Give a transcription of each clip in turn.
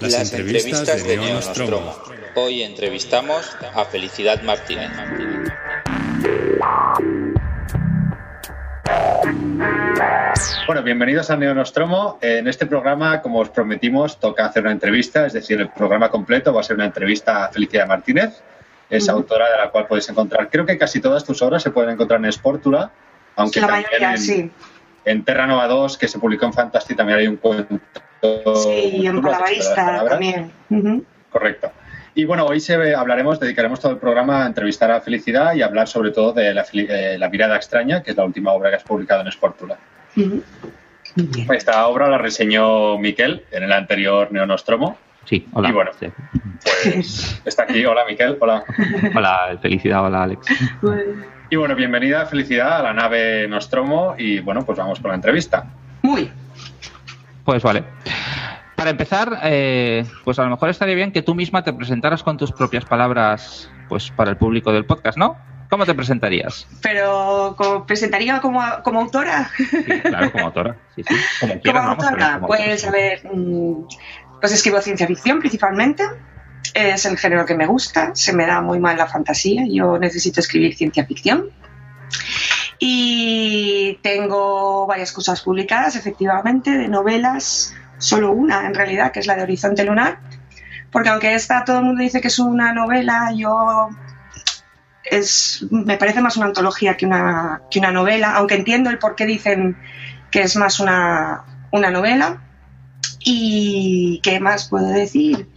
Las, entrevistas, de, Neo Nostromo. Hoy entrevistamos a Felicidad Martínez. Bueno, bienvenidos a Neo Nostromo. En este programa, como os prometimos, toca hacer una entrevista, es decir, el programa completo va a ser una entrevista a Felicidad Martínez. Es autora de la cual podéis encontrar, creo que casi todas tus obras se pueden encontrar en Sportula, aunque también en, sí. En Terra Nova 2, que se publicó en Fantasy, también hay un cuento Sí, y en Palabarista también. Correcto. Y bueno, hoy se hablaremos, dedicaremos todo el programa a entrevistar a Felicidad y hablar sobre todo de la, mirada extraña, que es la última obra que has publicado en Sportula. Esta obra la reseñó Miquel en el anterior Neonostromo. Sí, hola. Y bueno, pues está aquí. Hola, Miquel. Hola. Hola, Felicidad. Hola, Alex. Y bueno, bienvenida, Felicidad, a la nave Nostromo. Y bueno, pues vamos con la entrevista. Muy. Pues vale. Para empezar, eh, pues a lo mejor estaría bien que tú misma te presentaras con tus propias palabras, pues para el público del podcast, ¿no? ¿Cómo te presentarías? Pero presentaría como, como autora. Sí, claro, como autora. Sí, sí. Como, quieras, como autora, pues a ver, mm, pues escribo ciencia ficción principalmente. Es el género que me gusta. Se me da muy mal la fantasía. Yo necesito escribir ciencia ficción. Y tengo varias cosas publicadas, efectivamente, de novelas, solo una en realidad, que es la de Horizonte Lunar, porque aunque esta todo el mundo dice que es una novela, yo es, me parece más una antología que una, que una novela, aunque entiendo el por qué dicen que es más una, una novela. ¿Y qué más puedo decir?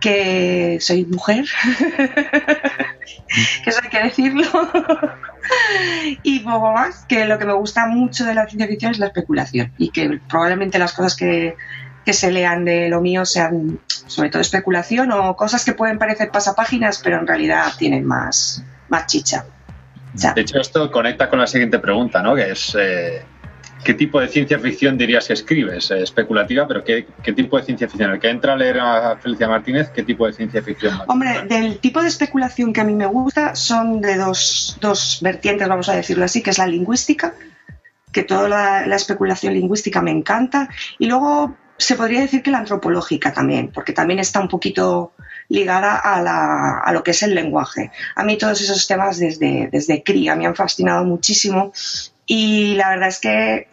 Que soy mujer, que eso hay que decirlo. y poco más, que lo que me gusta mucho de la ciencia ficción es la especulación y que probablemente las cosas que, se lean de lo mío sean sobre todo especulación o cosas que pueden parecer pasapáginas pero en realidad tienen más, más chicha. de hecho, esto conecta con la siguiente pregunta, ¿no? Que es, eh, ¿qué tipo de ciencia ficción dirías que escribes? Eh, especulativa, pero ¿qué, tipo de ciencia ficción? El que entra a leer a Felicia Martínez, ¿qué tipo de ciencia ficción? Hombre, del tipo de especulación que a mí me gusta son de dos, dos vertientes, vamos a decirlo así, que es la lingüística, que toda la, especulación lingüística me encanta, y luego se podría decir que la antropológica también, porque también está un poquito ligada a, la, a, lo que es el lenguaje. A mí todos esos temas desde, desde cría me han fascinado muchísimo y la verdad es que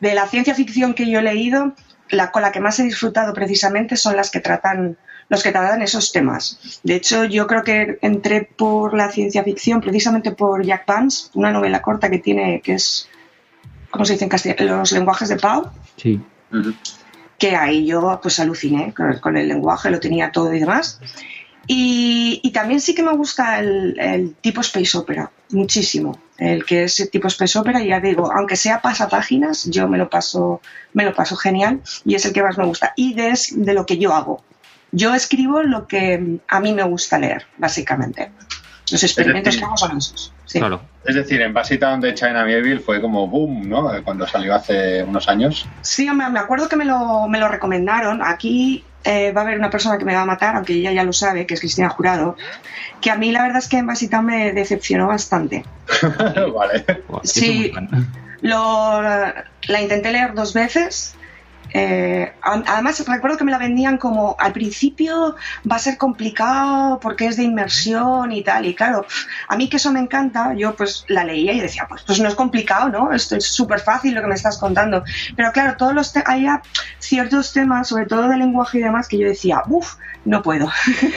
de la ciencia ficción que yo he leído, la con la que más he disfrutado precisamente son las que tratan los que tratan esos temas. De hecho, yo creo que entré por la ciencia ficción precisamente por Jack Vance, una novela corta que tiene, que es, ¿cómo se dice en castellano? Los lenguajes de Pau. Sí. Que ahí yo pues aluciné con, con el lenguaje, lo tenía todo y demás. Y, también sí que me gusta el, tipo space opera, muchísimo. El que es tipo space opera, ya digo, aunque sea pasapáginas, yo me lo paso, me lo paso genial y es el que más me gusta. Y de, de lo que yo hago. Yo escribo lo que a mí me gusta leer, básicamente. Los experimentos que hago son esos. Claro. Es decir, en Base Town de China Mieville fue como boom, ¿no? Cuando salió hace unos años. Sí, me, me acuerdo que me lo, me lo recomendaron. Aquí eh, va a haber una persona que me va a matar, aunque ella ya lo sabe, que es Cristina Jurado, que a mí la verdad es que en Basita me decepcionó bastante. vale. Sí, lo, la intenté leer dos veces eh, además, recuerdo que me la vendían como al principio va a ser complicado porque es de inmersión y tal. Y claro, a mí que eso me encanta, yo pues la leía y decía, pues, pues no es complicado, ¿no? Esto es súper fácil lo que me estás contando. Pero claro, todos los hay ciertos temas, sobre todo de lenguaje y demás, que yo decía, uff, no puedo,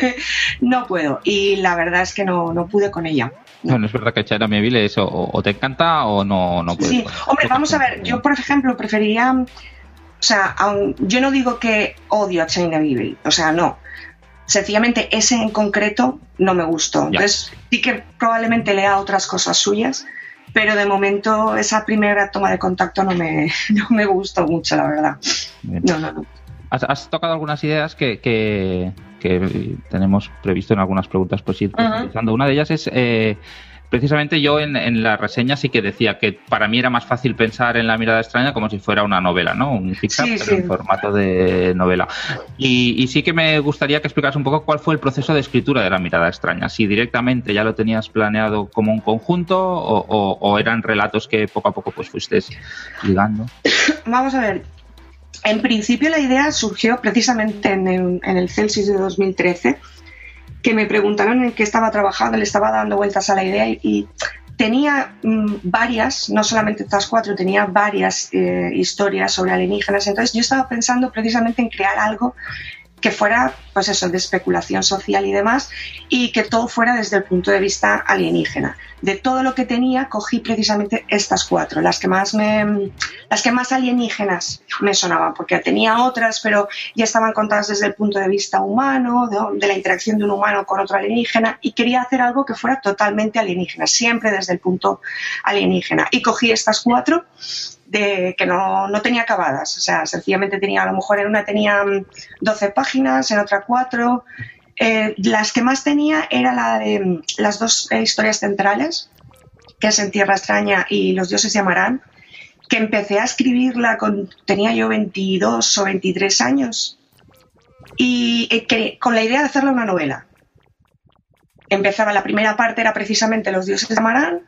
no puedo. Y la verdad es que no, no pude con ella. Bueno, es verdad que China Mieville eso o, te encanta o no, no puedes. Sí, hombre, vamos a ver, yo por ejemplo preferiría o sea, yo no digo que odio a China Bible, o sea, no. Sencillamente ese en concreto no me gustó. Entonces sí que probablemente lea otras cosas suyas, pero de momento esa primera toma de contacto no me, no me gustó mucho, la verdad. No, no, no. Has, tocado algunas ideas que, que, tenemos previsto en algunas preguntas pues ir Una de ellas es eh, precisamente yo en, la reseña sí que decía que para mí era más fácil pensar en la mirada extraña como si fuera una novela, ¿no? Un fix pero en formato de novela. Y, sí que me gustaría que explicaras un poco cuál fue el proceso de escritura de la mirada extraña. Si directamente ya lo tenías planeado como un conjunto o, eran relatos que poco a poco pues fuiste ligando. Vamos a ver. en principio la idea surgió precisamente en el, Celsius de 2013, que me preguntaron en qué estaba trabajando, le estaba dando vueltas a la idea y, tenía mm, varias, no solamente estas cuatro, tenía varias eh, historias sobre alienígenas. Entonces yo estaba pensando precisamente en crear algo que fuera, pues eso, de especulación social y demás, y que todo fuera desde el punto de vista alienígena. De todo lo que tenía, cogí precisamente estas cuatro, las que más me, las que más alienígenas me sonaban, porque tenía otras, pero ya estaban contadas desde el punto de vista humano, de, de la interacción de un humano con otro alienígena, y quería hacer algo que fuera totalmente alienígena, siempre desde el punto alienígena. Y cogí estas cuatro de que no, no, tenía acabadas. O sea, sencillamente tenía, a lo mejor en una tenía 12 páginas, en otra 4. Eh, las que más tenía era la de mm, las dos eh, historias centrales, que es En Tierra Extraña y Los Dioses llamarán, que empecé a escribirla con, tenía yo 22 o 23 años, y eh, que, con la idea de hacerla una novela. Empezaba, la primera parte era precisamente Los Dioses llamarán,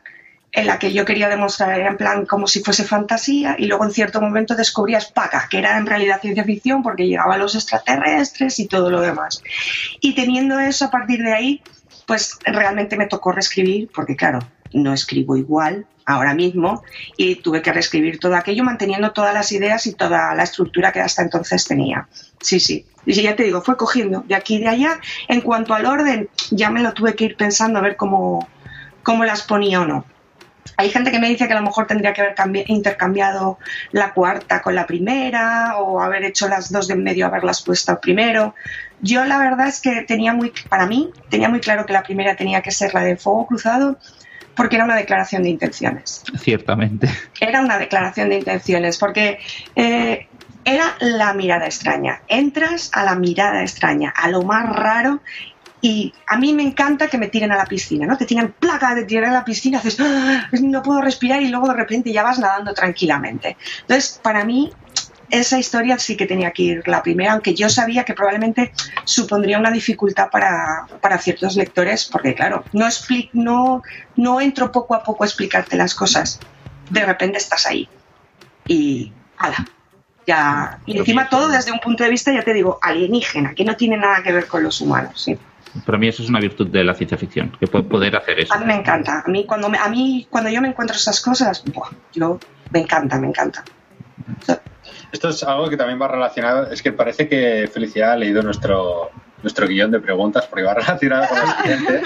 en la que yo quería demostrar, en plan como si fuese fantasía, y luego en cierto momento descubrías Paca, que era en realidad ciencia ficción porque llegaban los extraterrestres y todo lo demás. Y teniendo eso a partir de ahí, pues realmente me tocó reescribir, porque claro, no escribo igual ahora mismo, y tuve que reescribir todo aquello manteniendo todas las ideas y toda la estructura que hasta entonces tenía. Sí, sí. Y ya te digo, fue cogiendo de aquí y de allá. En cuanto al orden, ya me lo tuve que ir pensando a ver cómo, cómo las ponía o no. Hay gente que me dice que a lo mejor tendría que haber intercambiado la cuarta con la primera o haber hecho las dos de en medio, haberlas puesto primero. Yo la verdad es que tenía muy, para mí, tenía muy claro que la primera tenía que ser la de fuego cruzado porque era una declaración de intenciones. Ciertamente. Era una declaración de intenciones porque eh, era la mirada extraña. Entras a la mirada extraña, a lo más raro y a mí me encanta que me tiren a la piscina, ¿no? Te tiran placa de tirar a la piscina, haces, ¡Ah! no puedo respirar y luego de repente ya vas nadando tranquilamente. Entonces, para mí, esa historia sí que tenía que ir la primera, aunque yo sabía que probablemente supondría una dificultad para, ciertos lectores, porque claro, no, no, no entro poco a poco a explicarte las cosas. De repente estás ahí. Y, ala, ya. Y encima todo desde un punto de vista, ya te digo, alienígena, que no tiene nada que ver con los humanos, ¿sí? Para mí eso es una virtud de la ciencia ficción, que puede poder hacer eso. A mí me encanta. A mí cuando, a mí, cuando yo me encuentro esas cosas, yo me encanta, me encanta. Esto es algo que también va relacionado, es que parece que Felicidad ha leído nuestro, nuestro guion de preguntas, porque va relacionado con lo siguiente,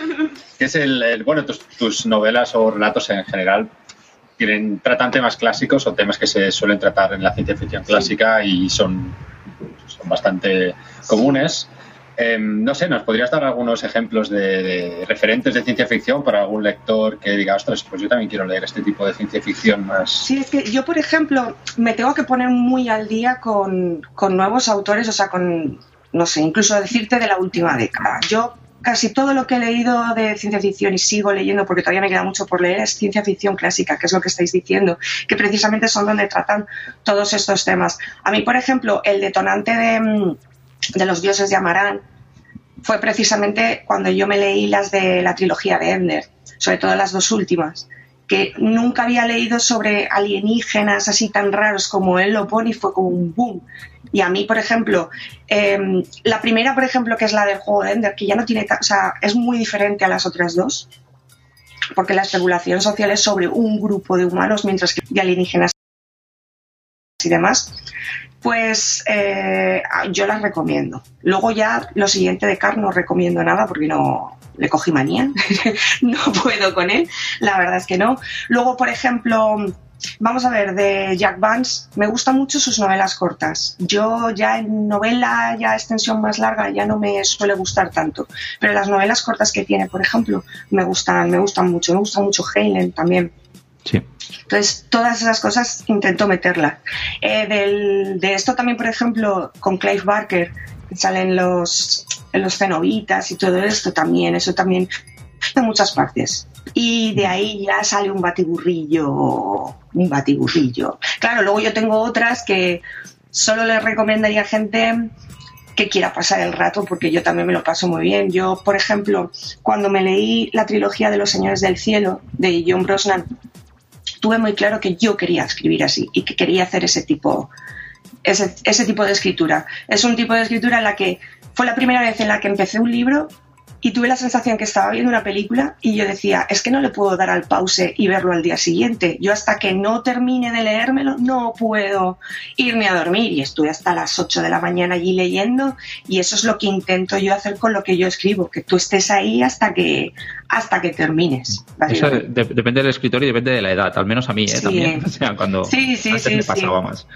que es el, bueno, tus, tus, novelas o relatos en general tienen, tratan temas clásicos o temas que se suelen tratar en la ciencia ficción clásica y son, son bastante comunes. Em, no sé, ¿nos podrías dar algunos ejemplos de, referentes de ciencia ficción para algún lector que diga, ostras, pues yo también quiero leer este tipo de ciencia ficción más? Sí, es que yo, por ejemplo, me tengo que poner muy al día con, nuevos autores, o sea, con, no sé, incluso decirte de la última década. Yo casi todo lo que he leído de ciencia ficción y sigo leyendo porque todavía me queda mucho por leer es ciencia ficción clásica, que es lo que estáis diciendo, que precisamente son donde tratan todos estos temas. A mí, por ejemplo, el detonante de de los dioses de Amarán fue precisamente cuando yo me leí las de la trilogía de Ender, sobre todo las dos últimas, que nunca había leído sobre alienígenas así tan raros como él lo pone y fue como un boom. Y a mí, por ejemplo, em, la primera, por ejemplo, que es la del juego de Ender, que ya no tiene, o sea, es muy diferente a las otras dos, porque la especulación social es sobre un grupo de humanos, mientras que de alienígenas y demás pues eh, yo las recomiendo. Luego ya lo siguiente de Carl no recomiendo nada porque no le cogí manía, no puedo con él, la verdad es que no. Luego, por ejemplo, vamos a ver, de Jack Vance, me gustan mucho sus novelas cortas. Yo ya en novela, ya extensión más larga, ya no me suele gustar tanto. Pero las novelas cortas que tiene, por ejemplo, me gustan, me gustan mucho. Me gusta mucho Helen también. Sí. Entonces, todas esas cosas intento meterlas. Eh, de esto también, por ejemplo, con Clive Barker, salen los, los cenobitas y todo esto también, eso también de muchas partes. Y de ahí ya sale un batiburrillo, un batiburrillo. Claro, luego yo tengo otras que solo le recomendaría a gente que quiera pasar el rato, porque yo también me lo paso muy bien. Yo, por ejemplo, cuando me leí la trilogía de los Señores del Cielo de John Brosnan, tuve muy claro que yo quería escribir así y que quería hacer ese tipo ese, ese tipo de escritura. Es un tipo de escritura en la que fue la primera vez en la que empecé un libro y tuve la sensación que estaba viendo una película y yo decía, es que no le puedo dar al pause y verlo al día siguiente. Yo hasta que no termine de leérmelo no puedo irme a dormir y estuve hasta las 8 de la mañana allí leyendo y eso es lo que intento yo hacer con lo que yo escribo, que tú estés ahí hasta que hasta que termines. Eso depende del escritor y depende de la edad, al menos a mí, ¿eh? también. O sea, cuando sí, sí, antes me pasaba más.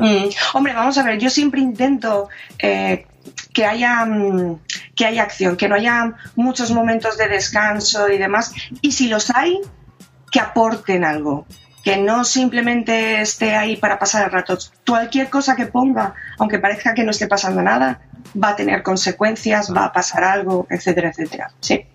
Mm. Hombre, vamos a ver, yo siempre intento eh, que haya, mm, que haya acción, que no haya muchos momentos de descanso y demás. Y si los hay, que aporten algo, que no simplemente esté ahí para pasar el rato. Cualquier cosa que ponga, aunque parezca que no esté pasando nada, va a tener consecuencias, va a pasar algo, etcétera, etcétera. Sí.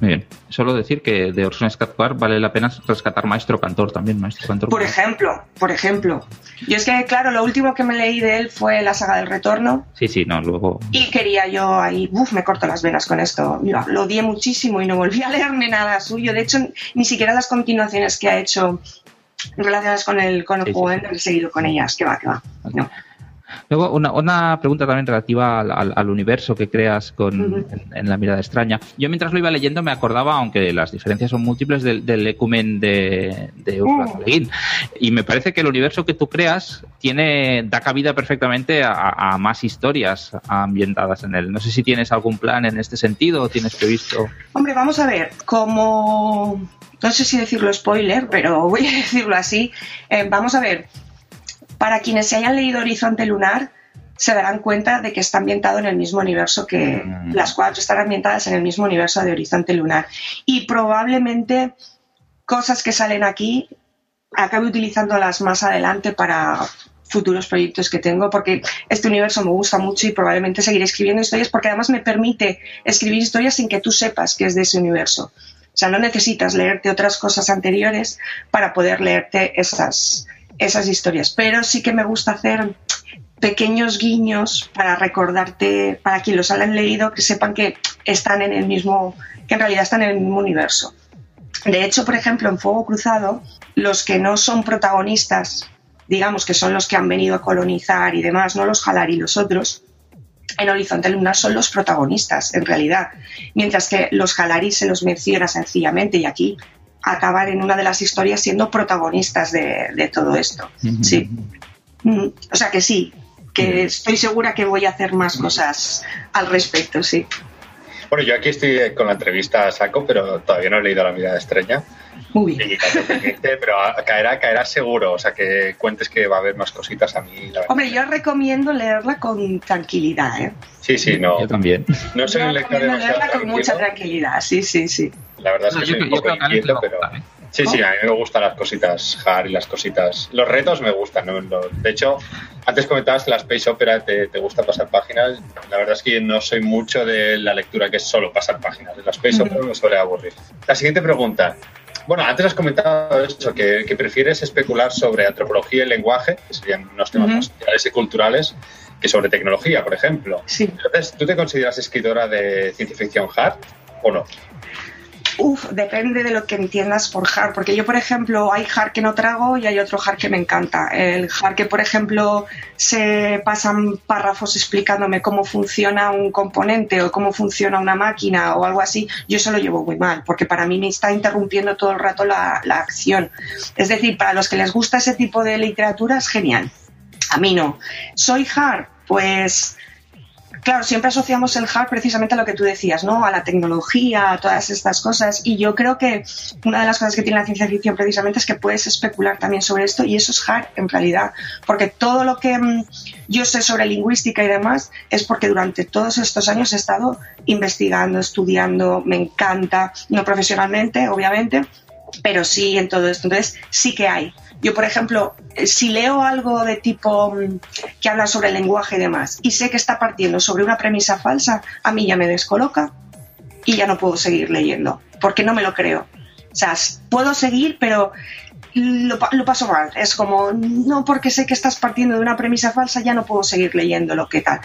Muy bien. Solo decir que de Orson Scott Card vale la pena rescatar Maestro Cantor también, Maestro Cantor. Por ejemplo, por ejemplo. Yo es que, claro, lo último que me leí de él fue la saga del retorno. Sí, sí, no, luego. Y quería yo ahí, uff, me corto las venas con esto. lo odié muchísimo y no volví a leerme nada suyo. De hecho, ni siquiera las continuaciones que ha hecho relacionadas con el, con el juego he seguido con ellas. Que va, que va. No. Luego, una, pregunta también relativa al, universo que creas con, en, La mirada extraña. Yo mientras lo iba leyendo me acordaba, aunque las diferencias son múltiples, del, del ecumen de, de uh. Y me parece que el universo que tú creas tiene da cabida perfectamente a, más historias ambientadas en él. No sé si tienes algún plan en este sentido o tienes previsto. Hombre, vamos a ver, como no sé si decirlo spoiler, pero voy a decirlo así. Eh, vamos a ver, para quienes se hayan leído Horizonte Lunar, se darán cuenta de que está ambientado en el mismo universo que mm. las cuatro están ambientadas en el mismo universo de Horizonte Lunar. Y probablemente cosas que salen aquí acabe utilizándolas más adelante para futuros proyectos que tengo, porque este universo me gusta mucho y probablemente seguiré escribiendo historias, porque además me permite escribir historias sin que tú sepas que es de ese universo. O sea, no necesitas leerte otras cosas anteriores para poder leerte esas, esas historias, pero sí que me gusta hacer pequeños guiños para recordarte, para quien los hayan leído, que sepan que están en el mismo, que en realidad están en el mismo universo. De hecho, por ejemplo, en Fuego Cruzado, los que no son protagonistas, digamos que son los que han venido a colonizar y demás, no los Jalar y los otros, en Horizonte Lunar son los protagonistas, en realidad. Mientras que los Jalari se los menciona sencillamente y aquí acabar en una de las historias siendo protagonistas de, todo esto. Sí. Mm, o sea que sí, que estoy segura que voy a hacer más cosas al respecto, sí. Bueno, yo aquí estoy con la entrevista a saco, pero todavía no he leído La mirada estrella. Muy bien. pero caerá, caerá seguro, o sea que cuentes que va a haber más cositas a mí. Hombre, yo recomiendo leerla con tranquilidad, ¿eh? Sí, sí, no. Yo también. No soy un lector demasiado leerla con mucha tranquilidad, sí, sí, sí. La verdad es que soy un poco inquieto, pero... ¿eh? Sí, sí, a mí me gustan las cositas hard y las cositas... Los retos me gustan, ¿no? De hecho, antes comentabas que la Space Opera te, te, gusta pasar páginas. La verdad es que no soy mucho de la lectura que es solo pasar páginas. La Space Opera me suele aburrir. La siguiente pregunta. Bueno, antes has comentado eso, que, prefieres especular sobre antropología y lenguaje, que serían unos temas más sociales y culturales, que sobre tecnología, por ejemplo. Sí. Entonces, ¿tú te consideras escritora de ciencia ficción hard o no? Uf, depende de lo que entiendas por hard, porque yo, por ejemplo, hay hard que no trago y hay otro hard que me encanta. El hard que, por ejemplo, se pasan párrafos explicándome cómo funciona un componente o cómo funciona una máquina o algo así, yo eso lo llevo muy mal, porque para mí me está interrumpiendo todo el rato la, la acción. Es decir, para los que les gusta ese tipo de literatura es genial. A mí no. ¿Soy hard? Pues Claro, siempre asociamos el hard precisamente a lo que tú decías, ¿no? A la tecnología, a todas estas cosas. Y yo creo que una de las cosas que tiene la ciencia ficción precisamente es que puedes especular también sobre esto y eso es hard en realidad. Porque todo lo que mm, yo sé sobre lingüística y demás es porque durante todos estos años he estado investigando, estudiando, me encanta, no profesionalmente, obviamente, pero sí en todo esto. Entonces, sí que hay. Yo, por ejemplo, eh, si leo algo de tipo mm, que habla sobre el lenguaje y demás y sé que está partiendo sobre una premisa falsa, a mí ya me descoloca y ya no puedo seguir leyendo, porque no me lo creo. O sea, puedo seguir, pero lo, paso mal. Es como, no porque sé que estás partiendo de una premisa falsa, ya no puedo seguir leyendo lo que tal.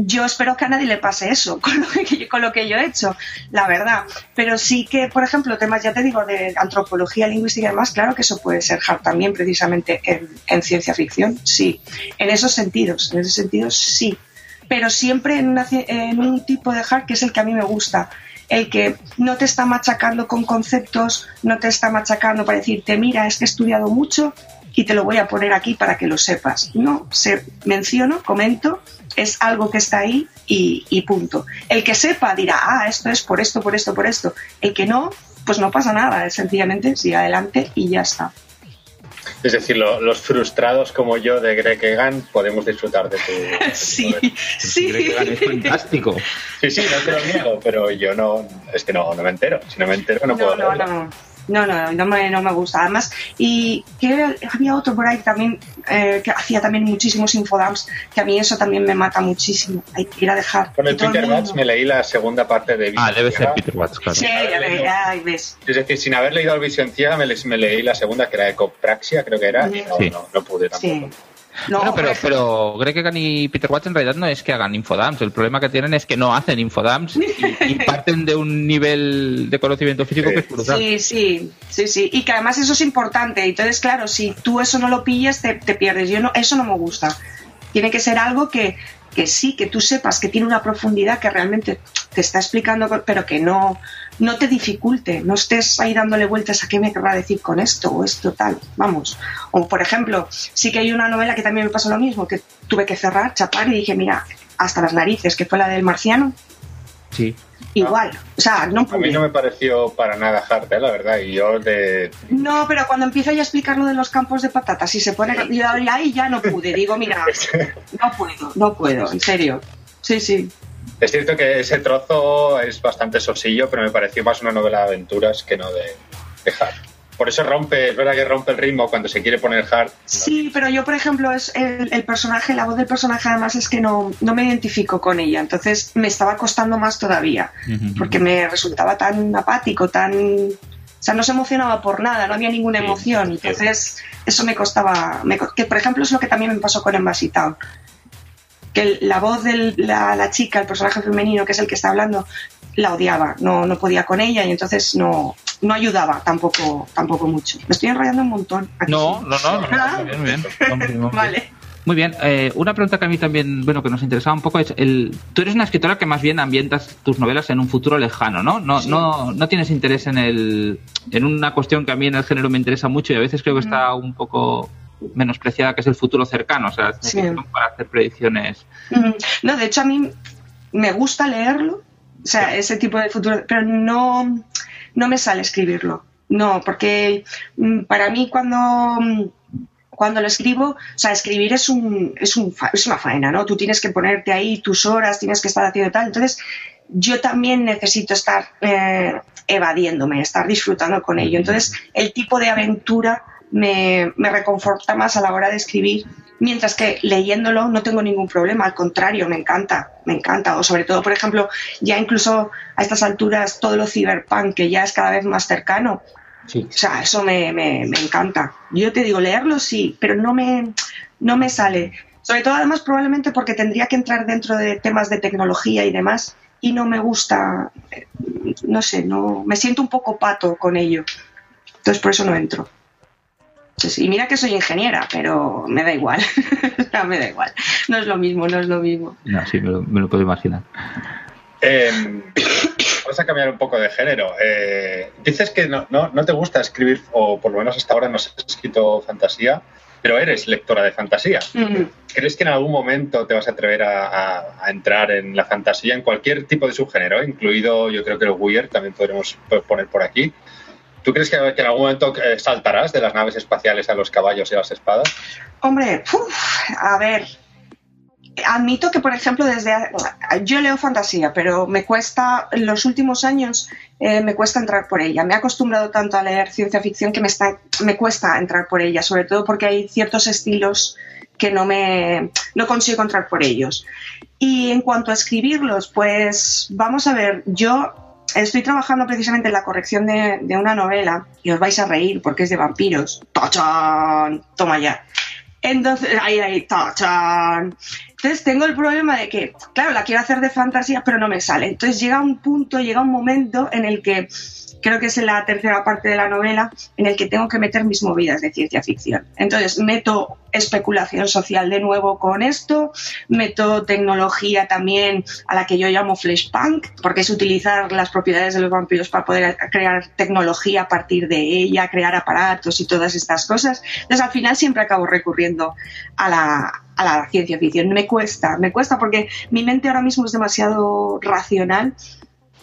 Yo espero que a nadie le pase eso con lo que, con lo que yo he hecho, la verdad. Pero sí que, por ejemplo, temas, ya te digo, de antropología, lingüística y demás, claro que eso puede ser hard también precisamente en, ciencia ficción, sí. En esos sentidos, en esos sentidos sí. Pero siempre en, en un tipo de hard que es el que a mí me gusta el que no te está machacando con conceptos, no te está machacando para decirte, mira, es que he estudiado mucho y te lo voy a poner aquí para que lo sepas. No, se menciono, comento, es algo que está ahí y, punto. El que sepa dirá, ah, esto es por esto, por esto, por esto. El que no, pues no pasa nada, es sencillamente sigue adelante y ya está. Es decir, los frustrados como yo de Greg Egan podemos disfrutar de tu. sí, sí. Greg Egan es fantástico. Sí, sí, no te lo niego, pero yo no. Es que no, no me entero. Si no me entero, no, puedo. No, no. No, no, no me, no me gusta. Además, y que había otro por ahí también eh, que hacía también muchísimos infodumps, que a mí eso también me mata muchísimo. Hay que ir a dejar. Con el Peter Watts me leí la segunda parte de Visión Ah, debe ser Peter Watts, claro. Sí, ya, ves. Es decir, sin haber leído el Visión Ciega, me, me, leí la segunda, que era Ecopraxia, creo que era, y no, no, no, pude tampoco. Sí. No, pero, pero Greg Egan y Peter Watts en realidad no es que hagan infodams. El problema que tienen es que no hacen infodams y, parten de un nivel de conocimiento físico que es brutal. Sí, sí, sí, sí. Y que además eso es importante. Entonces, claro, si tú eso no lo pillas, te, te pierdes. Yo no, eso no me gusta. Tiene que ser algo que, que sí, que tú sepas que tiene una profundidad que realmente te está explicando, pero que no, no te dificulte, no estés ahí dándole vueltas a qué me querrá decir con esto o esto tal, vamos. O por ejemplo, sí que hay una novela que también me pasó lo mismo, que tuve que cerrar, chapar y dije, mira, hasta las narices, que fue la del marciano. Sí. Igual, o sea, no A mí no me pareció para nada hard, ¿eh? la verdad, y yo de... No, pero cuando empiezo ya a explicar lo de los campos de patatas y se pone... Y ahí ya no pude, digo, mira, no puedo, no puedo, en serio. Sí, sí. Es cierto que ese trozo es bastante sosillo, pero me pareció más una novela de aventuras que no de, de hard. Por eso rompe, es verdad que rompe el ritmo cuando se quiere poner hard. Sí, pero yo, por ejemplo, es el, personaje, la voz del personaje además es que no, no me identifico con ella, entonces me estaba costando más todavía, porque me resultaba tan apático, tan... O sea, no se emocionaba por nada, no había ninguna emoción, entonces eso me costaba... que, por ejemplo, es lo que también me pasó con Embassy Town que la voz de la, chica, el personaje femenino, que es el que está hablando, la odiaba, no, no podía con ella y entonces no, no ayudaba tampoco, tampoco mucho. Me estoy enrollando un montón. no, no, no, ah. muy bien, bien. vale. Muy bien, eh, una pregunta que a mí también, bueno, que nos interesaba un poco es, el, tú eres una escritora que más bien ambientas tus novelas en un futuro lejano, ¿no? No, no, no tienes interés en el, en una cuestión que a mí en el género me interesa mucho y a veces creo que está un poco menospreciada que es el futuro cercano, o sea, para hacer predicciones. No, de hecho a mí me gusta leerlo, o sea, ese tipo de futuro, pero no, no me sale escribirlo. No, porque mm, para mí cuando cuando lo escribo, o sea, escribir es, un, es, un, es una faena, ¿no? Tú tienes que ponerte ahí tus horas, tienes que estar haciendo tal. Entonces, yo también necesito estar eh, evadiéndome, estar disfrutando con ello. Entonces, el tipo de aventura me, reconforta más a la hora de escribir, mientras que leyéndolo no tengo ningún problema, al contrario, me encanta, me encanta. O sobre todo, por ejemplo, ya incluso a estas alturas todo lo cyberpunk, que ya es cada vez más cercano. O sea, eso me, me, encanta. Yo te digo, leerlo sí, pero no me, no me sale. Sobre todo, además, probablemente porque tendría que entrar dentro de temas de tecnología y demás, y no me gusta, eh, no sé, no me siento un poco pato con ello. Entonces, por eso no entro. Y mira que soy ingeniera, pero me da igual. no, me da igual. No es lo mismo, no es lo mismo. No, sí, me lo, puedo imaginar. Eh, vamos a cambiar un poco de género. Eh, dices que no, no, te gusta escribir, o por lo menos hasta ahora no has escrito fantasía, pero eres lectora de fantasía. ¿Crees que en algún momento te vas a atrever a, entrar en la fantasía en cualquier tipo de subgénero, incluido yo creo que el weird también podremos poner por aquí? ¿Tú crees que, en algún momento eh, saltarás de las naves espaciales a los caballos y a las espadas? Hombre, a ver, admito que, por ejemplo, desde yo leo fantasía, pero me cuesta, en los últimos años, eh, me cuesta entrar por ella. Me he acostumbrado tanto a leer ciencia ficción que me, está, me cuesta entrar por ella, sobre todo porque hay ciertos estilos que no me no consigo entrar por ellos. Y en cuanto a escribirlos, pues vamos a ver, yo estoy trabajando precisamente en la corrección de, una novela y os vais a reír porque es de vampiros. ¡Tachan! Toma ya. Entonces, ahí, ahí, ¡tachan! Entonces tengo el problema de que, claro, la quiero hacer de fantasía, pero no me sale. Entonces llega un punto, llega un momento en el que creo que es en la tercera parte de la novela, en el que tengo que meter mis movidas de ciencia ficción. Entonces meto especulación social de nuevo con esto, meto tecnología también a la que yo llamo flashpunk, porque es utilizar las propiedades de los vampiros para poder crear tecnología a partir de ella, crear aparatos y todas estas cosas. Entonces al final siempre acabo recurriendo a la, a la ciencia ficción. Me cuesta, me cuesta porque mi mente ahora mismo es demasiado racional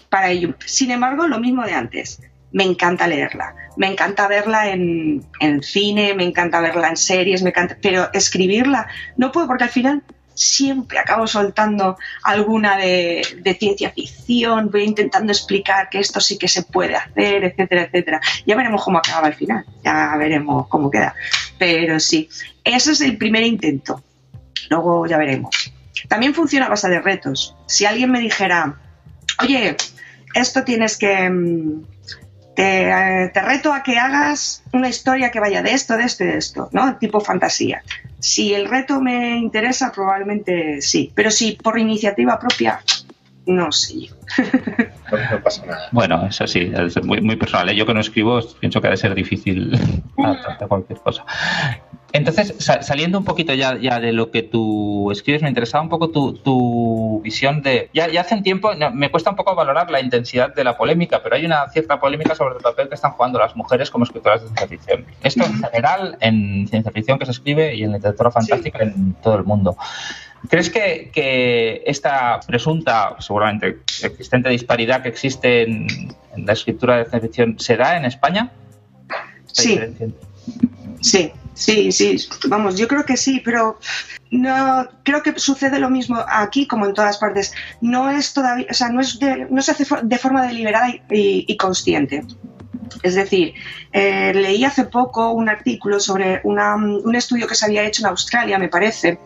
para ello. Sin embargo, lo mismo de antes. Me encanta leerla, me encanta verla en, cine, me encanta verla en series, me encanta, pero escribirla no puedo porque al final siempre acabo soltando alguna de, ciencia ficción, voy intentando explicar que esto sí que se puede hacer, etcétera, etcétera. Ya veremos cómo acaba al final, ya veremos cómo queda. Pero sí, ese es el primer intento. Luego ya veremos. También funciona a base de retos. Si alguien me dijera, oye, esto tienes que... Mm, te, reto a que hagas una historia que vaya de esto, de esto y de esto, ¿no? Tipo fantasía. Si el reto me interesa, probablemente sí. Pero si por iniciativa propia, no sé No, pasa nada. Bueno, eso sí, es muy, muy personal. ¿eh? Yo que no escribo, pienso que ha de ser difícil adaptarte cualquier cosa. Entonces, saliendo un poquito ya, ya, de lo que tú escribes, me interesaba un poco tu, visión de... Ya, ya, hace un tiempo, me cuesta un poco valorar la intensidad de la polémica, pero hay una cierta polémica sobre el papel que están jugando las mujeres como escritoras de ciencia ficción. Esto en general en ciencia ficción que se escribe y en literatura fantástica en todo el mundo. ¿Crees que, que, esta presunta, seguramente existente disparidad que existe en, en la escritura de ciencia ficción se da en España? Sí. Sí, Sí, sí, vamos, yo creo que sí, pero no creo que sucede lo mismo aquí como en todas partes. No es todavía, o sea, no es no se hace de forma deliberada y, consciente. Es decir, eh, leí hace poco un artículo sobre un estudio que se había hecho en Australia, me parece,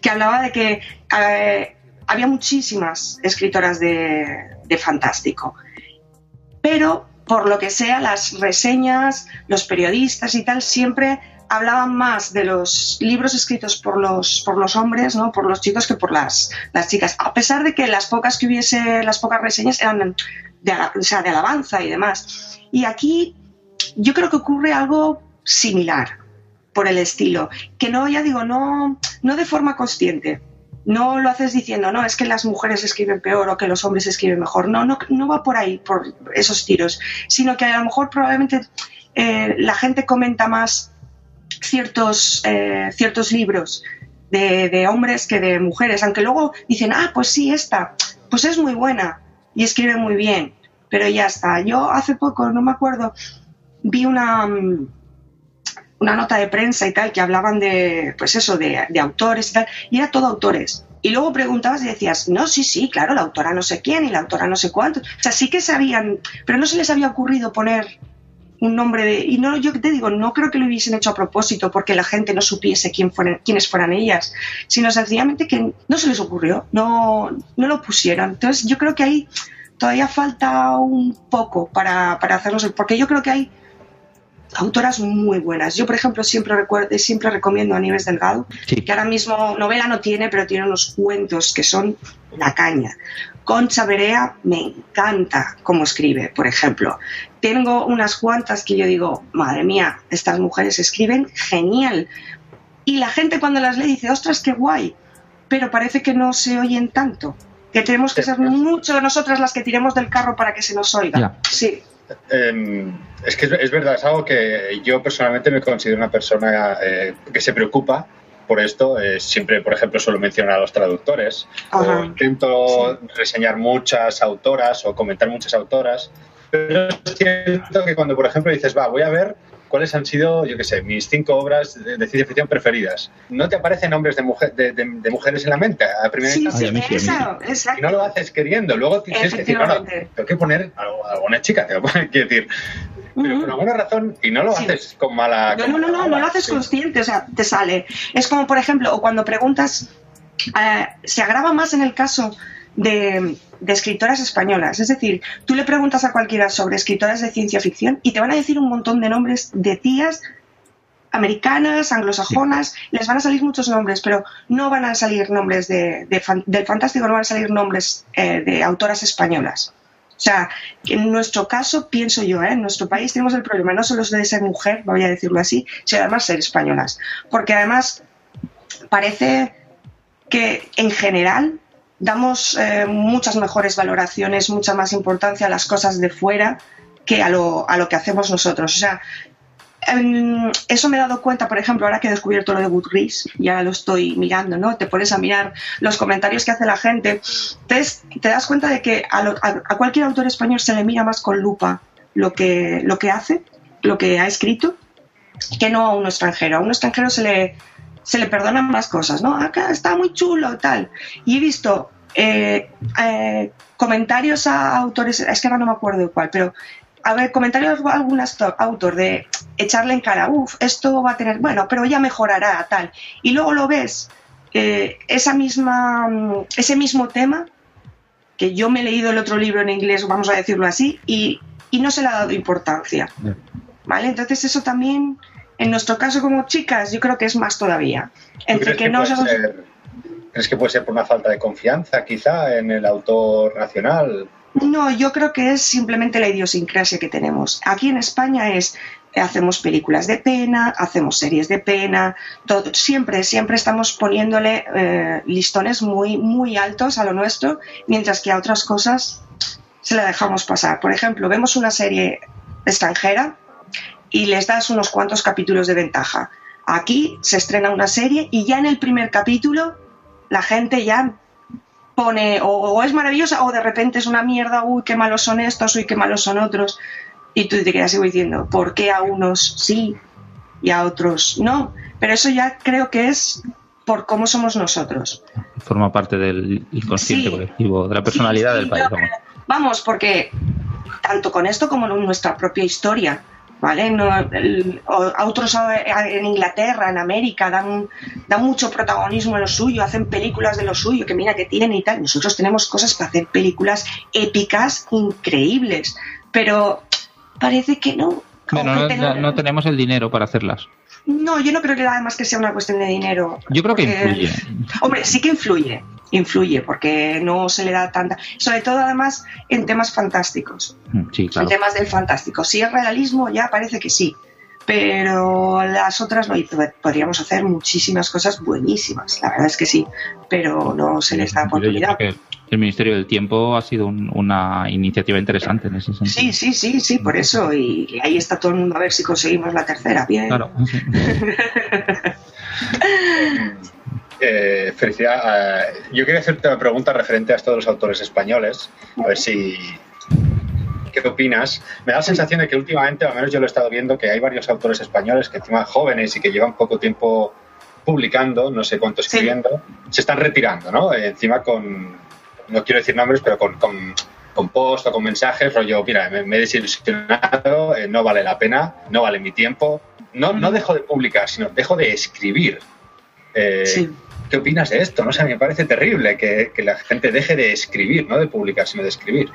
que hablaba de que eh, había muchísimas escritoras de, de fantástico, pero por lo que sea, las reseñas, los periodistas y tal siempre hablaban más de los libros escritos por los, por los hombres, ¿no? por los chicos, que por las, las chicas. A pesar de que las pocas que hubiese, las pocas reseñas eran de, sea, de alabanza y demás. Y aquí yo creo que ocurre algo similar por el estilo, que no, ya digo, no, no de forma consciente, no lo haces diciendo, no, es que las mujeres escriben peor o que los hombres escriben mejor. No, no, no va por ahí, por esos tiros, sino que a lo mejor probablemente eh, la gente comenta más ciertos, eh, ciertos libros de, hombres que de mujeres, aunque luego dicen, ah, pues sí, esta, pues es muy buena y escribe muy bien, pero ya está. Yo hace poco, no me acuerdo, vi una mm, una nota de prensa y tal que hablaban de, pues eso, de, autores y tal, y era todo autores. Y luego preguntabas y decías, no, sí, sí, claro, la autora no sé quién y la autora no sé cuánto. O sea, sí que sabían, pero no se les había ocurrido poner un nombre de... Y no, yo te digo, no creo que lo hubiesen hecho a propósito porque la gente no supiese quién fueran, quiénes fueran ellas, sino sencillamente que no se les ocurrió, no, no lo pusieron. Entonces yo creo que ahí todavía falta un poco para, para hacerlos, porque yo creo que hay autoras muy buenas. Yo, por ejemplo, siempre recuerdo, siempre recomiendo a Nieves Delgado, que ahora mismo novela no tiene, pero tiene unos cuentos que son la caña. Concha Berea me encanta cómo escribe, por ejemplo. Tengo unas cuantas que yo digo, madre mía, estas mujeres escriben genial. Y la gente cuando las lee dice, ostras, qué guay, pero parece que no se oyen tanto. Que tenemos que ser mucho nosotras las que tiremos del carro para que se nos oiga. Sí. Em, es que es, verdad, es algo que yo personalmente me considero una persona eh, que se preocupa por esto. Eh, siempre, por ejemplo, suelo mencionar a los traductores. O intento reseñar muchas autoras o comentar muchas autoras. Pero es cierto que cuando, por ejemplo, dices, va, voy a ver cuáles han sido, yo qué sé, mis cinco obras de, ciencia ficción preferidas. ¿No te aparecen nombres de, mujer, de, mujeres en la mente a primera sí, sí, exacto. Y no lo haces queriendo. Luego tienes que decir, no, no, tengo que poner a alguna chica, tengo que decir. Pero por alguna razón, y no lo haces con mala. No, no, no, no, no lo haces consciente, o sea, te sale. Es como, por ejemplo, o cuando preguntas, eh, se agrava más en el caso de, escritoras españolas. Es decir, tú le preguntas a cualquiera sobre escritoras de ciencia ficción y te van a decir un montón de nombres de tías americanas, anglosajonas, les van a salir muchos nombres, pero no van a salir nombres de, del fantástico, no van a salir nombres eh, de autoras españolas. O sea, en nuestro caso, pienso yo, ¿eh? en nuestro país tenemos el problema no solo de ser mujer, voy a decirlo así, sino además ser españolas. Porque además parece que en general damos eh, muchas mejores valoraciones, mucha más importancia a las cosas de fuera que a lo, a lo que hacemos nosotros. O sea, em, eso me he dado cuenta, por ejemplo, ahora que he descubierto lo de Goodreads, ya lo estoy mirando, ¿no? Te pones a mirar los comentarios que hace la gente, te, te das cuenta de que a, a, cualquier autor español se le mira más con lupa lo que, lo que hace, lo que ha escrito, que no a un extranjero. A un extranjero se le, se le perdonan más cosas, ¿no? Acá está muy chulo, tal. Y he visto eh, eh, comentarios a autores, es que ahora no me acuerdo de cuál, pero a ver, comentarios a algún autor de echarle en cara, uff, esto va a tener, bueno, pero ya mejorará, tal. Y luego lo ves, eh, esa misma, ese mismo tema, que yo me he leído el otro libro en inglés, vamos a decirlo así, y, y no se le ha dado importancia. ¿Vale? Entonces eso también en nuestro caso como chicas, yo creo que es más todavía. Entre que, no ¿Crees que puede ser por una falta de confianza quizá en el autor nacional? No, yo creo que es simplemente la idiosincrasia que tenemos. Aquí en España es hacemos películas de pena, hacemos series de pena, todo, siempre, siempre estamos poniéndole eh, listones muy, muy altos a lo nuestro, mientras que a otras cosas se la dejamos pasar. Por ejemplo, vemos una serie extranjera y les das unos cuantos capítulos de ventaja. Aquí se estrena una serie y ya en el primer capítulo la gente ya pone o, es maravillosa o de repente es una mierda, uy, qué malos son estos, uy, qué malos son otros. Y tú te quedas diciendo, ¿por qué a unos sí y a otros no? Pero eso ya creo que es por cómo somos nosotros. Forma parte del inconsciente colectivo, de la personalidad del país. vamos, porque tanto con esto como en nuestra propia historia, ¿vale? No, otros en Inglaterra, en América, dan, dan mucho protagonismo a lo suyo, hacen películas de lo suyo, que mira que tienen y tal. Nosotros tenemos cosas para hacer películas épicas increíbles, pero parece que no. Bueno, no, tenemos el dinero para hacerlas. No, yo no creo que además que sea una cuestión de dinero. Yo creo que influye. Hombre, sí que influye influye porque no se le da tanta. Sobre todo, además, en temas fantásticos. Mm, sí, claro. En temas del fantástico. Si es realismo, ya parece que sí. Pero las otras no. podríamos hacer muchísimas cosas buenísimas. La verdad es que sí. Pero no se les da oportunidad. El Ministerio del Tiempo ha sido una iniciativa interesante en ese sentido. Sí, sí, sí, sí, por eso. Y ahí está todo el mundo a ver si conseguimos la tercera. Bien. Claro. Eh, felicidad. Eh, yo quería hacerte una pregunta referente a estos los autores españoles, a ver si. ¿Qué opinas? Me da la sensación de que últimamente, al menos yo lo he estado viendo, que hay varios autores españoles que encima jóvenes y que llevan poco tiempo publicando, no sé cuánto escribiendo, se están retirando, ¿no? Eh, encima con, no quiero decir nombres, pero con, con, con post o con mensajes, rollo, mira, me, he desilusionado, no vale la pena, no vale mi tiempo. No, no dejo de publicar, sino dejo de escribir. sí. ¿Qué opinas de esto? No sé, me parece terrible que, la gente deje de escribir, no de publicar, sino de escribir.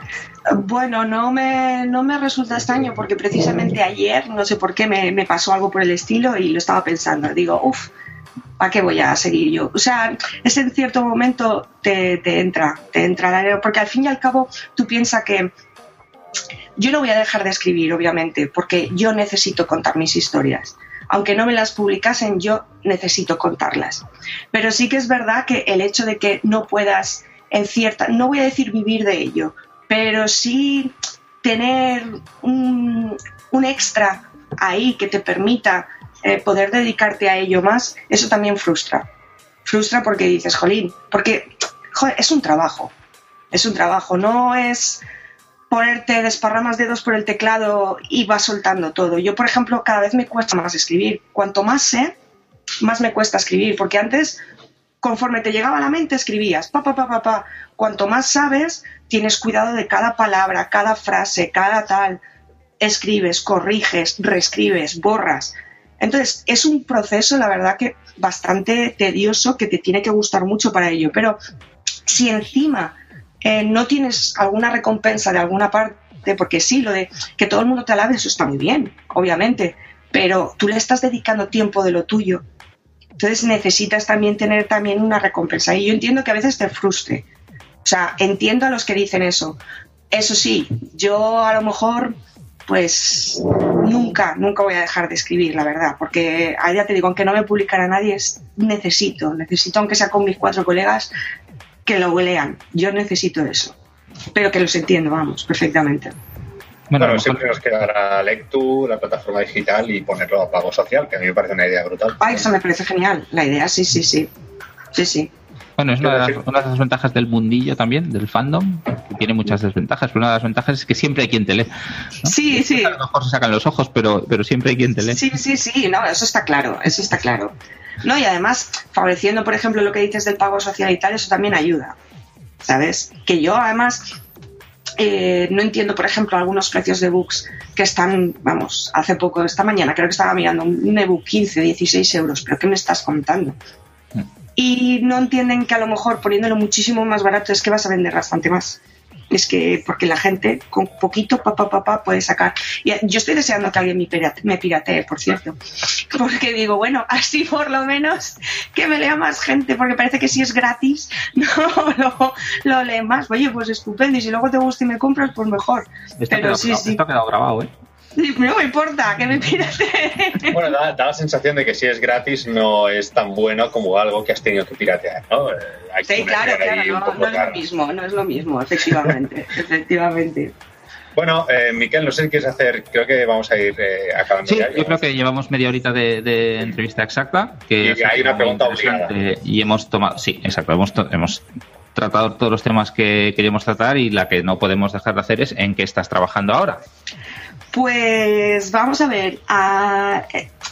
Bueno, no me, no me resulta extraño porque precisamente ayer, no sé por qué, me, pasó algo por el estilo y lo estaba pensando. Digo, uff, ¿para qué voy a seguir yo? O sea, es en cierto momento te, te entra, te entra, porque al fin y al cabo tú piensas que yo no voy a dejar de escribir, obviamente, porque yo necesito contar mis historias aunque no me las publicasen, yo necesito contarlas. Pero sí que es verdad que el hecho de que no puedas, en cierta, no voy a decir vivir de ello, pero sí tener un, extra ahí que te permita eh, poder dedicarte a ello más, eso también frustra. Frustra porque dices, jolín, porque es un trabajo, es un trabajo, no es ponerte desparramas dedos por el teclado y vas soltando todo. Yo, por ejemplo, cada vez me cuesta más escribir. Cuanto más sé, más me cuesta escribir, porque antes, conforme te llegaba a la mente, escribías, pa, pa, pa, pa, pa. Cuanto más sabes, tienes cuidado de cada palabra, cada frase, cada tal. Escribes, corriges, reescribes, borras. Entonces, es un proceso, la verdad, que bastante tedioso, que te tiene que gustar mucho para ello. Pero si encima eh, no tienes alguna recompensa de alguna parte, porque sí, lo de que todo el mundo te alabe, eso está muy bien, obviamente, pero tú le estás dedicando tiempo de lo tuyo. Entonces necesitas también tener también una recompensa. Y yo entiendo que a veces te frustre. O sea, entiendo a los que dicen eso. Eso sí, yo a lo mejor, pues nunca, nunca voy a dejar de escribir, la verdad, porque a ya te digo, aunque no me publicara nadie, necesito, necesito, aunque sea con mis cuatro colegas, que lo lean. Yo necesito eso. Pero que los entiendo, vamos, perfectamente. Bueno, siempre nos quedará Lectu, la plataforma digital y ponerlo a pago social, que a mí me parece una idea brutal. Ay, eso me parece genial, la idea, sí, sí, sí. Sí, sí. Bueno, es una de, las, una de, las, ventajas del mundillo también, del fandom, que tiene muchas desventajas, pero una de las ventajas es que siempre hay quien te lee. Sí, sí. A lo mejor se sacan los ojos, pero, pero siempre hay quien te lee. Sí, sí, sí, no, eso está claro, eso está claro. No, y además, favoreciendo, por ejemplo, lo que dices del pago social y tal, eso también ayuda. ¿Sabes? Que yo, además, eh, no entiendo, por ejemplo, algunos precios de books que están, vamos, hace poco, esta mañana creo que estaba mirando un ebook 15, 16 euros, pero ¿qué me estás contando? Mm. Y no entienden que a lo mejor poniéndolo muchísimo más barato es que vas a vender bastante más es que porque la gente con poquito papá papá puede sacar. Y yo estoy deseando que alguien me, pirate, me piratee, por cierto, porque digo, bueno, así por lo menos que me lea más gente, porque parece que si es gratis, no lo, lo lee más. Oye, pues estupendo, y si luego te gusta y me compras, pues mejor. Pero sí, sí. Esto ha quedado grabado, ¿eh? No me importa, que me pirate. Bueno, da, da, la sensación de que si es gratis no es tan bueno como algo que has tenido que piratear, ¿no? Eh, hay sí, claro, claro, no, no es lo mismo, no es lo mismo, efectivamente, efectivamente. Bueno, eh, Miquel, no sé si quieres hacer, creo que vamos a ir eh, acabando. Sí, yo creo que llevamos media horita de, de entrevista exacta. Que y hay una pregunta obligada. Y hemos tomado, sí, exacto, hemos, hemos tratado todos los temas que queríamos tratar y la que no podemos dejar de hacer es en qué estás trabajando ahora. Pues vamos a ver,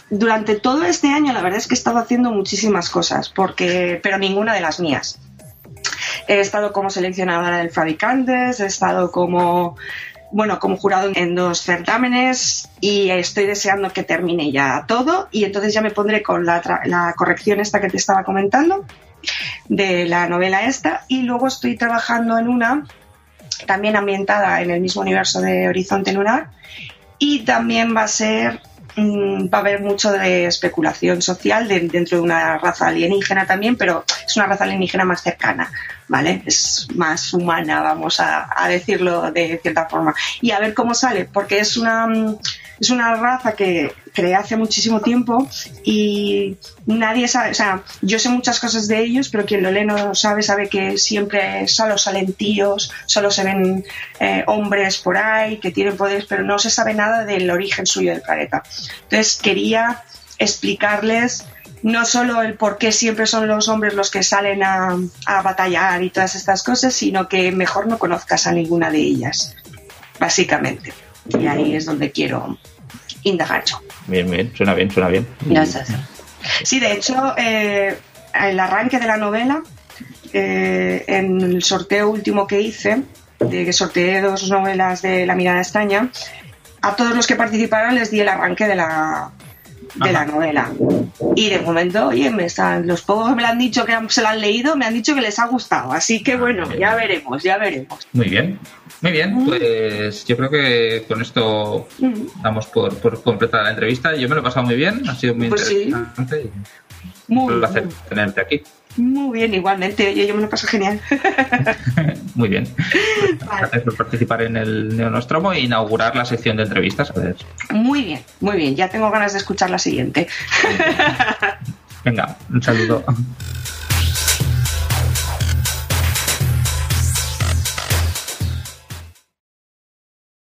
durante todo este año la verdad es que he estado haciendo muchísimas cosas, porque, pero ninguna de las mías. He estado como seleccionadora del Fabricantes, he estado como bueno, como jurado en dos certámenes y estoy deseando que termine ya todo y entonces ya me pondré con la, la, corrección esta que te estaba comentando de la novela esta y luego estoy trabajando en una también ambientada en el mismo universo de Horizonte Lunar y también va a ser mm, va a haber mucho de especulación social dentro de una raza alienígena también, pero es una raza alienígena más cercana, ¿vale? Es más humana, vamos a, a decirlo de cierta forma. Y a ver cómo sale, porque es una, mm, es una raza que creé hace muchísimo tiempo y nadie sabe, o sea, yo sé muchas cosas de ellos, pero quien lo lee no sabe, sabe que siempre solo salen tíos, solo se ven eh, hombres por ahí que tienen poderes, pero no se sabe nada del origen suyo del planeta. Entonces quería explicarles no solo el por qué siempre son los hombres los que salen a, a batallar y todas estas cosas, sino que mejor no conozcas a ninguna de ellas, básicamente. Y ahí es donde quiero yo. Bien, bien, suena bien, suena bien. Gracias. Sí, de hecho, eh, el arranque de la novela, eh, en el sorteo último que hice, de que sorteé dos novelas de La mirada extraña, a todos los que participaron les di el arranque de la, de la novela. Y de momento, oye, me están, los pocos que me lo han dicho que se la han leído, me han dicho que les ha gustado. Así que bueno, ya veremos, ya veremos. Muy bien, muy bien. Pues yo creo que con esto damos por, por completada la entrevista. Yo me lo he pasado muy bien, ha sido muy pues interesante. Sí. Muy un placer tenerte aquí. Muy bien, igualmente. Yo, yo me lo paso genial. Muy bien. Gracias por participar en el Neonostromo e inaugurar la sección de entrevistas. A ver. Muy bien, muy bien. Ya tengo ganas de escuchar la siguiente. Venga, un saludo.